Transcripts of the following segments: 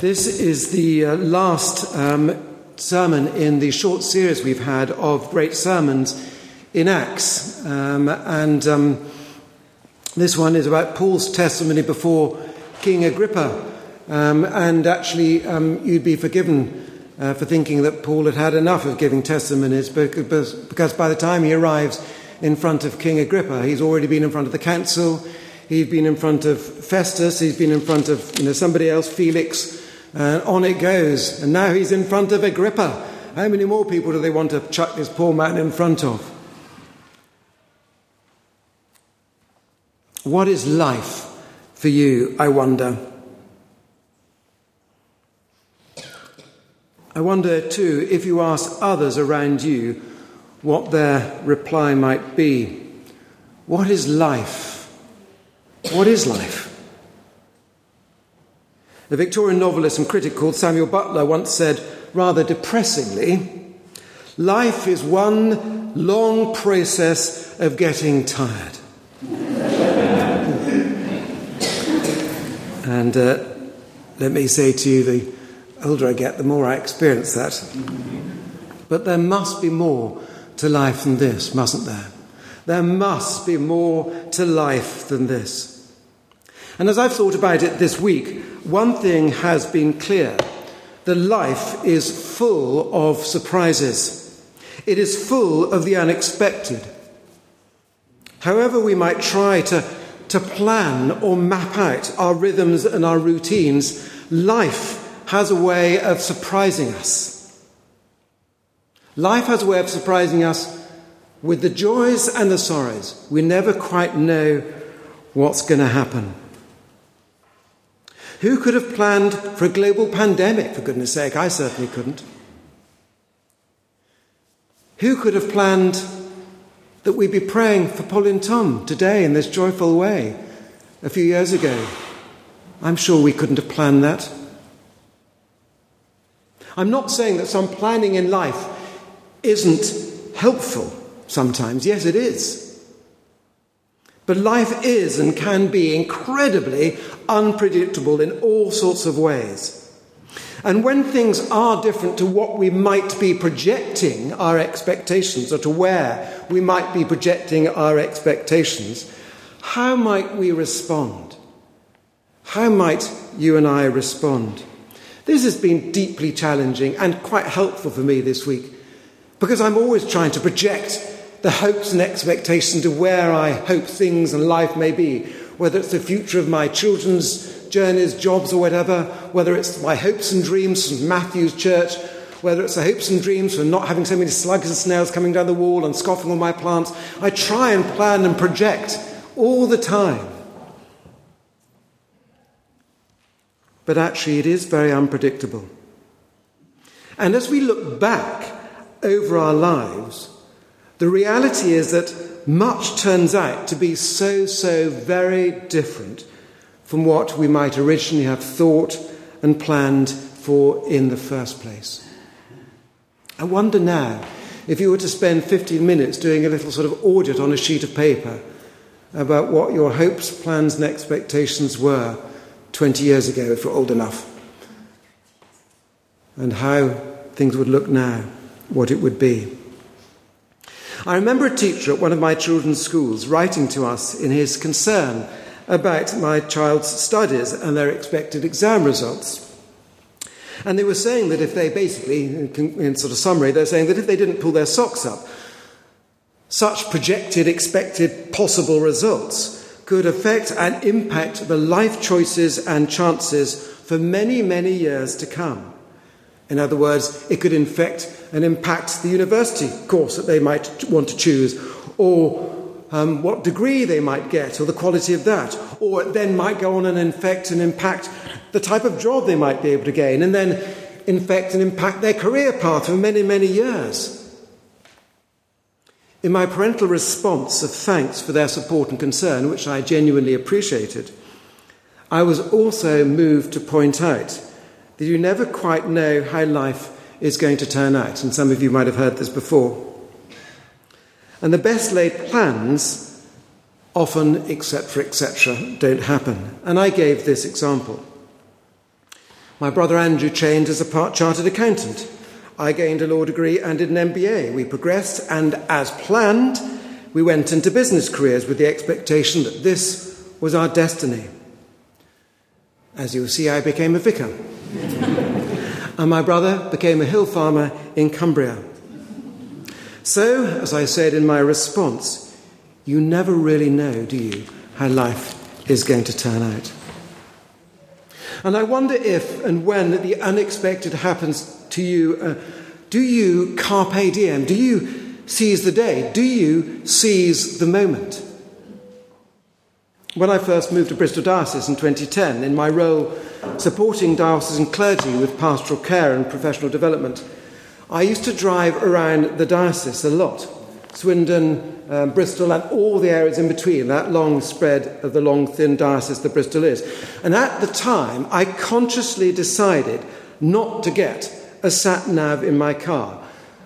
This is the uh, last um, sermon in the short series we've had of great sermons in Acts. Um, and um, this one is about Paul's testimony before King Agrippa. Um, and actually, um, you'd be forgiven uh, for thinking that Paul had had enough of giving testimonies because, because by the time he arrives in front of King Agrippa, he's already been in front of the council. He's been in front of Festus. He's been in front of you know, somebody else, Felix. And on it goes. And now he's in front of Agrippa. How many more people do they want to chuck this poor man in front of? What is life for you, I wonder? I wonder too if you ask others around you what their reply might be. What is life? What is life? The Victorian novelist and critic called Samuel Butler once said, rather depressingly, life is one long process of getting tired. and uh, let me say to you, the older I get, the more I experience that. But there must be more to life than this, mustn't there? There must be more to life than this. And as I've thought about it this week, one thing has been clear the life is full of surprises, it is full of the unexpected. However, we might try to, to plan or map out our rhythms and our routines, life has a way of surprising us. Life has a way of surprising us with the joys and the sorrows. We never quite know what's going to happen. Who could have planned for a global pandemic, for goodness sake? I certainly couldn't. Who could have planned that we'd be praying for Paul and Tom today in this joyful way a few years ago? I'm sure we couldn't have planned that. I'm not saying that some planning in life isn't helpful sometimes. Yes, it is. But life is and can be incredibly unpredictable in all sorts of ways. And when things are different to what we might be projecting our expectations or to where we might be projecting our expectations, how might we respond? How might you and I respond? This has been deeply challenging and quite helpful for me this week because I'm always trying to project the hopes and expectations of where I hope things and life may be, whether it's the future of my children's journeys, jobs, or whatever, whether it's my hopes and dreams from Matthew's church, whether it's the hopes and dreams for not having so many slugs and snails coming down the wall and scoffing on my plants. I try and plan and project all the time. But actually, it is very unpredictable. And as we look back over our lives, the reality is that much turns out to be so, so very different from what we might originally have thought and planned for in the first place. I wonder now if you were to spend 15 minutes doing a little sort of audit on a sheet of paper about what your hopes, plans, and expectations were 20 years ago, if you're old enough, and how things would look now, what it would be. I remember a teacher at one of my children's schools writing to us in his concern about my child's studies and their expected exam results. And they were saying that if they basically, in sort of summary, they're saying that if they didn't pull their socks up, such projected, expected, possible results could affect and impact the life choices and chances for many, many years to come. In other words, it could infect and impact the university course that they might want to choose, or um, what degree they might get, or the quality of that. Or it then might go on and infect and impact the type of job they might be able to gain, and then infect and impact their career path for many, many years. In my parental response of thanks for their support and concern, which I genuinely appreciated, I was also moved to point out that you never quite know how life is going to turn out. And some of you might have heard this before. And the best laid plans often, etc., etc., don't happen. And I gave this example. My brother Andrew trained as a part chartered accountant. I gained a law degree and did an MBA. We progressed, and as planned, we went into business careers with the expectation that this was our destiny. As you'll see, I became a vicar. And my brother became a hill farmer in Cumbria. So, as I said in my response, you never really know, do you, how life is going to turn out. And I wonder if and when the unexpected happens to you, uh, do you carpe diem? Do you seize the day? Do you seize the moment? When I first moved to Bristol Diocese in 2010, in my role supporting diocesan clergy with pastoral care and professional development, I used to drive around the diocese a lot Swindon, um, Bristol, and all the areas in between, that long spread of the long, thin diocese that Bristol is. And at the time, I consciously decided not to get a sat nav in my car.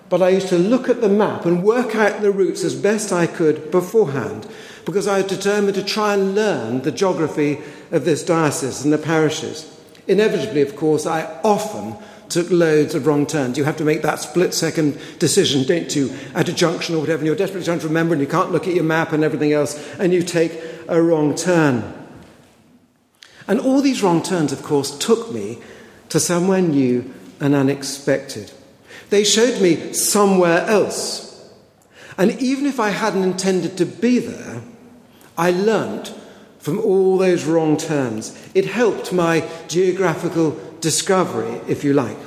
But I used to look at the map and work out the routes as best I could beforehand because I was determined to try and learn the geography of this diocese and the parishes. Inevitably, of course, I often took loads of wrong turns. You have to make that split second decision, don't you, at a junction or whatever, and you're desperately trying to remember and you can't look at your map and everything else, and you take a wrong turn. And all these wrong turns, of course, took me to somewhere new and unexpected. They showed me somewhere else. And even if I hadn't intended to be there, I learnt from all those wrong turns. It helped my geographical discovery, if you like.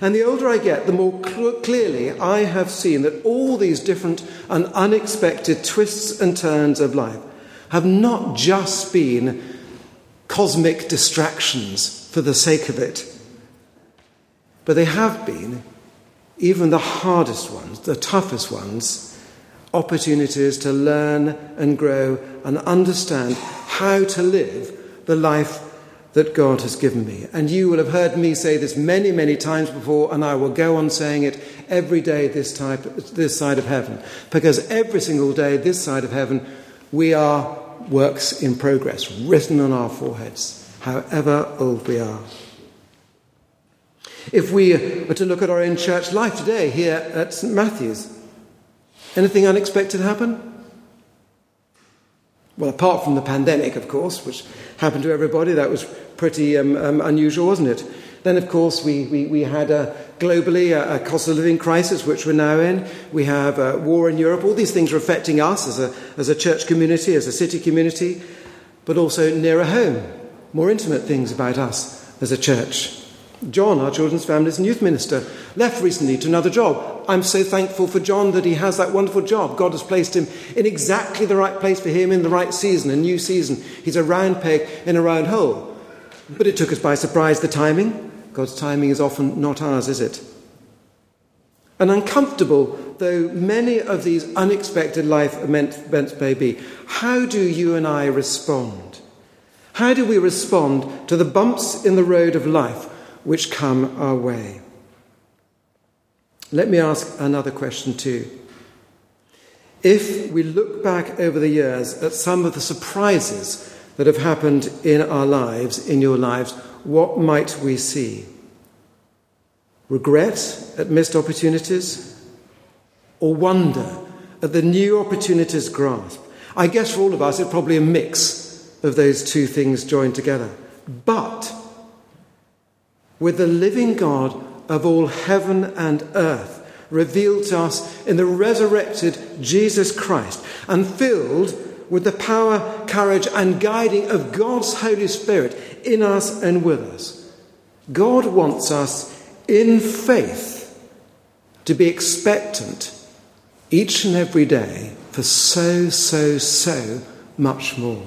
And the older I get, the more cl- clearly I have seen that all these different and unexpected twists and turns of life have not just been cosmic distractions for the sake of it, but they have been, even the hardest ones, the toughest ones, opportunities to learn and grow and understand how to live the life that God has given me. And you will have heard me say this many, many times before, and I will go on saying it every day this, type, this side of heaven. Because every single day this side of heaven, we are works in progress, written on our foreheads, however old we are. If we were to look at our own church life today here at St. Matthew's, anything unexpected happen? Well, apart from the pandemic, of course, which happened to everybody, that was pretty um, um, unusual, wasn't it? Then, of course, we, we, we had a, globally a, a, cost of living crisis, which we're now in. We have a war in Europe. All these things are affecting us as a, as a church community, as a city community, but also nearer home, more intimate things about us as a church. John, our children's families and youth minister, left recently to another job. I'm so thankful for John that he has that wonderful job. God has placed him in exactly the right place for him in the right season, a new season. He's a round peg in a round hole. But it took us by surprise, the timing. God's timing is often not ours, is it? And uncomfortable though many of these unexpected life events may be, how do you and I respond? How do we respond to the bumps in the road of life? Which come our way. Let me ask another question too. If we look back over the years at some of the surprises that have happened in our lives, in your lives, what might we see? Regret at missed opportunities? Or wonder at the new opportunities grasped? I guess for all of us, it's probably a mix of those two things joined together. But with the living God of all heaven and earth revealed to us in the resurrected Jesus Christ and filled with the power, courage, and guiding of God's Holy Spirit in us and with us. God wants us in faith to be expectant each and every day for so, so, so much more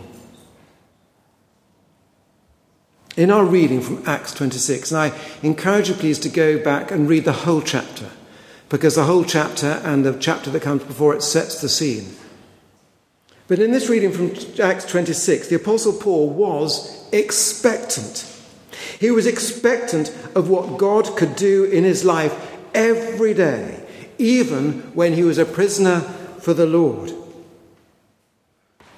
in our reading from Acts 26, and I encourage you please to go back and read the whole chapter, because the whole chapter and the chapter that comes before it sets the scene. But in this reading from Acts 26, the Apostle Paul was expectant. He was expectant of what God could do in his life every day, even when he was a prisoner for the Lord.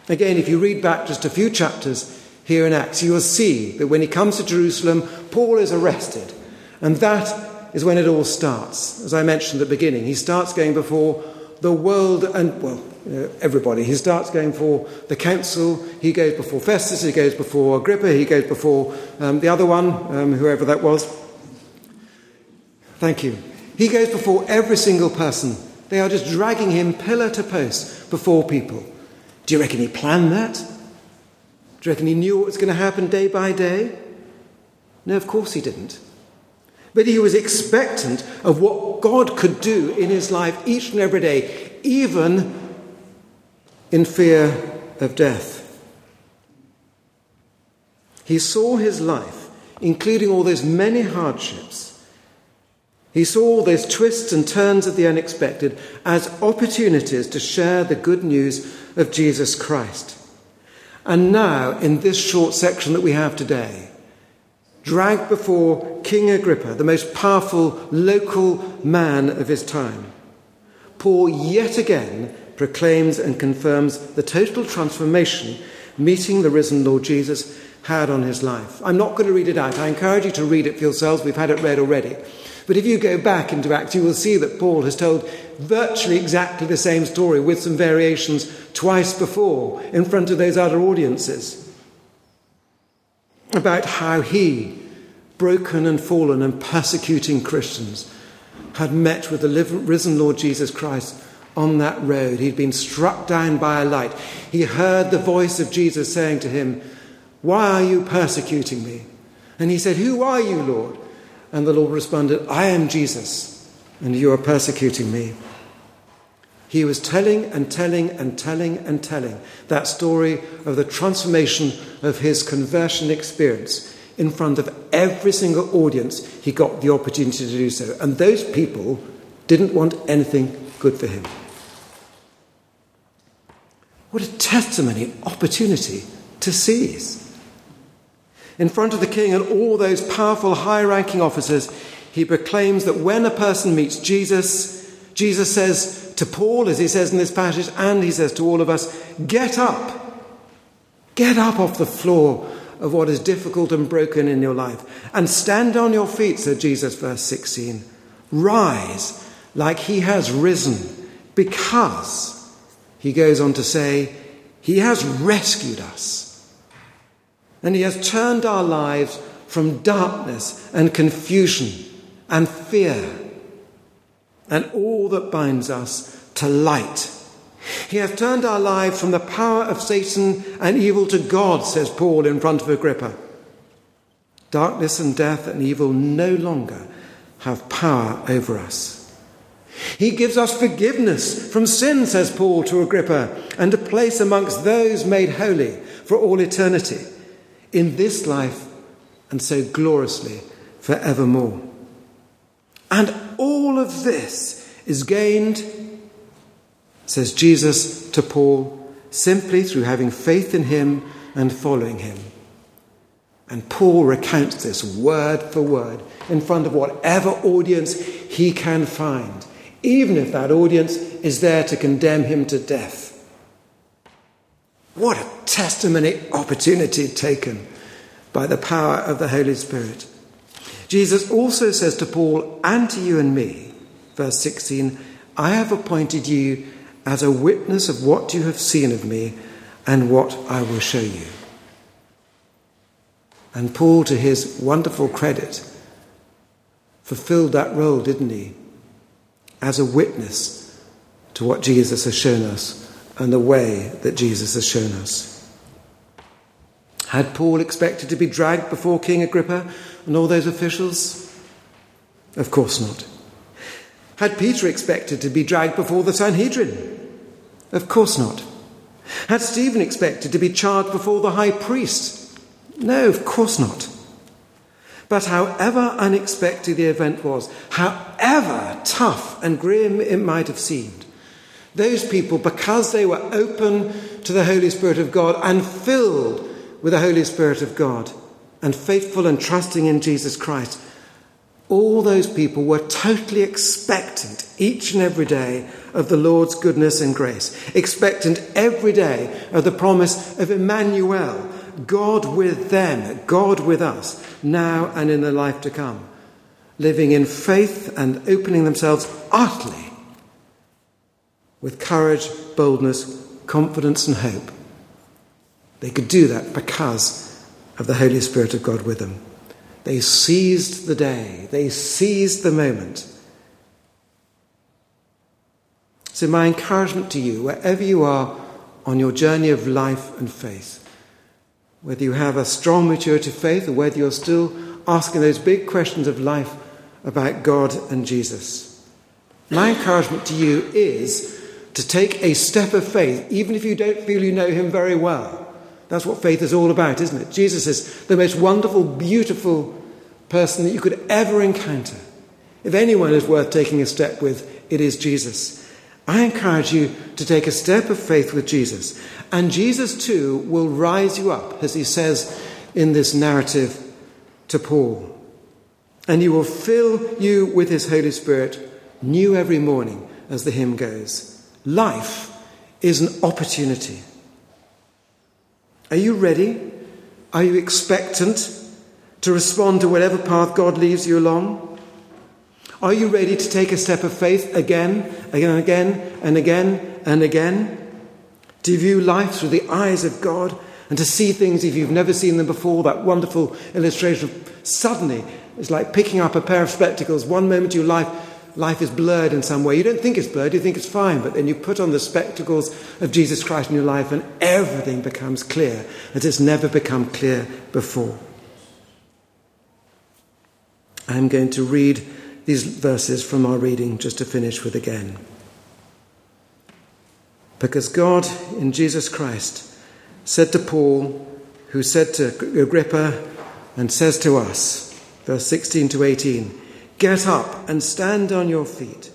Again, if you read back just a few chapters, here in Acts, you will see that when he comes to Jerusalem, Paul is arrested. And that is when it all starts. As I mentioned at the beginning, he starts going before the world and, well, everybody. He starts going for the council, he goes before Festus, he goes before Agrippa, he goes before um, the other one, um, whoever that was. Thank you. He goes before every single person. They are just dragging him pillar to post before people. Do you reckon he planned that? Do you reckon he knew what was going to happen day by day? No, of course he didn't. But he was expectant of what God could do in his life each and every day, even in fear of death. He saw his life, including all those many hardships. He saw all those twists and turns of the unexpected as opportunities to share the good news of Jesus Christ. And now, in this short section that we have today, dragged before King Agrippa, the most powerful local man of his time, Paul yet again proclaims and confirms the total transformation meeting the risen Lord Jesus had on his life. I'm not going to read it out. I encourage you to read it for yourselves. We've had it read already. But if you go back into Acts, you will see that Paul has told virtually exactly the same story with some variations twice before in front of those other audiences about how he, broken and fallen and persecuting Christians, had met with the risen Lord Jesus Christ on that road. He'd been struck down by a light. He heard the voice of Jesus saying to him, Why are you persecuting me? And he said, Who are you, Lord? And the Lord responded, I am Jesus, and you are persecuting me. He was telling and telling and telling and telling that story of the transformation of his conversion experience in front of every single audience he got the opportunity to do so. And those people didn't want anything good for him. What a testimony, opportunity to seize. In front of the king and all those powerful, high ranking officers, he proclaims that when a person meets Jesus, Jesus says to Paul, as he says in this passage, and he says to all of us, Get up. Get up off the floor of what is difficult and broken in your life and stand on your feet, said Jesus, verse 16. Rise like he has risen because, he goes on to say, he has rescued us and He has turned our lives from darkness and confusion and fear and all that binds us to light. He hath turned our lives from the power of Satan and evil to God, says Paul in front of Agrippa. Darkness and death and evil no longer have power over us. He gives us forgiveness from sin, says Paul to Agrippa, and a place amongst those made holy for all eternity in this life and so gloriously forevermore. Of this is gained, says Jesus to Paul, simply through having faith in him and following him. And Paul recounts this word for word in front of whatever audience he can find, even if that audience is there to condemn him to death. What a testimony opportunity taken by the power of the Holy Spirit. Jesus also says to Paul and to you and me, verse 16, I have appointed you as a witness of what you have seen of me and what I will show you. And Paul, to his wonderful credit, fulfilled that role, didn't he? As a witness to what Jesus has shown us and the way that Jesus has shown us. Had Paul expected to be dragged before King Agrippa and all those officials? Of course not. Had Peter expected to be dragged before the Sanhedrin? Of course not. Had Stephen expected to be charged before the high priest? No, of course not. But however unexpected the event was, however tough and grim it might have seemed, those people, because they were open to the Holy Spirit of God and filled with the Holy Spirit of God and faithful and trusting in Jesus Christ, all those people were totally expectant each and every day of the Lord's goodness and grace, expectant every day of the promise of Emmanuel, God with them, God with us, now and in the life to come, living in faith and opening themselves utterly with courage, boldness, confidence, and hope. They could do that because of the Holy Spirit of God with them. They seized the day, they seized the moment. So, my encouragement to you, wherever you are on your journey of life and faith, whether you have a strong maturity of faith or whether you're still asking those big questions of life about God and Jesus, my encouragement to you is to take a step of faith, even if you don't feel you know Him very well that's what faith is all about, isn't it? Jesus is the most wonderful, beautiful person that you could ever encounter. If anyone is worth taking a step with, it is Jesus. I encourage you to take a step of faith with Jesus. And Jesus, too, will rise you up, as he says in this narrative to Paul. And he will fill you with his Holy Spirit, new every morning, as the hymn goes. Life is an opportunity. Are you ready? Are you expectant to respond to whatever path God leads you along? Are you ready to take a step of faith again, again and again and again and again? To view life through the eyes of God and to see things if you've never seen them before? That wonderful illustration of suddenly it's like picking up a pair of spectacles. One moment your life life is blurred in some way. You don't think it's blurred, you think it's fine, but then you put on the spectacles of Jesus Christ in your life and everything becomes clear as it's never become clear before. I'm going to read these verses from our reading just to finish with again. Because God in Jesus Christ said to Paul, who said to Agrippa and says to us, verse 16 to 18, Get up and stand on your feet.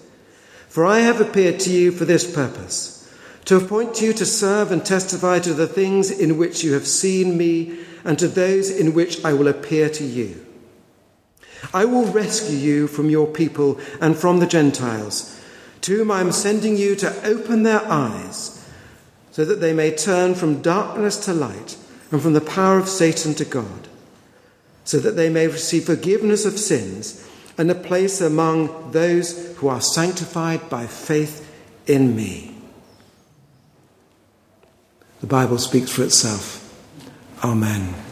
For I have appeared to you for this purpose, to appoint you to serve and testify to the things in which you have seen me and to those in which I will appear to you. I will rescue you from your people and from the Gentiles, to whom I am sending you to open their eyes, so that they may turn from darkness to light and from the power of Satan to God, so that they may receive forgiveness of sins and a place among those who are sanctified by faith in me. The Bible speaks for itself. Amen.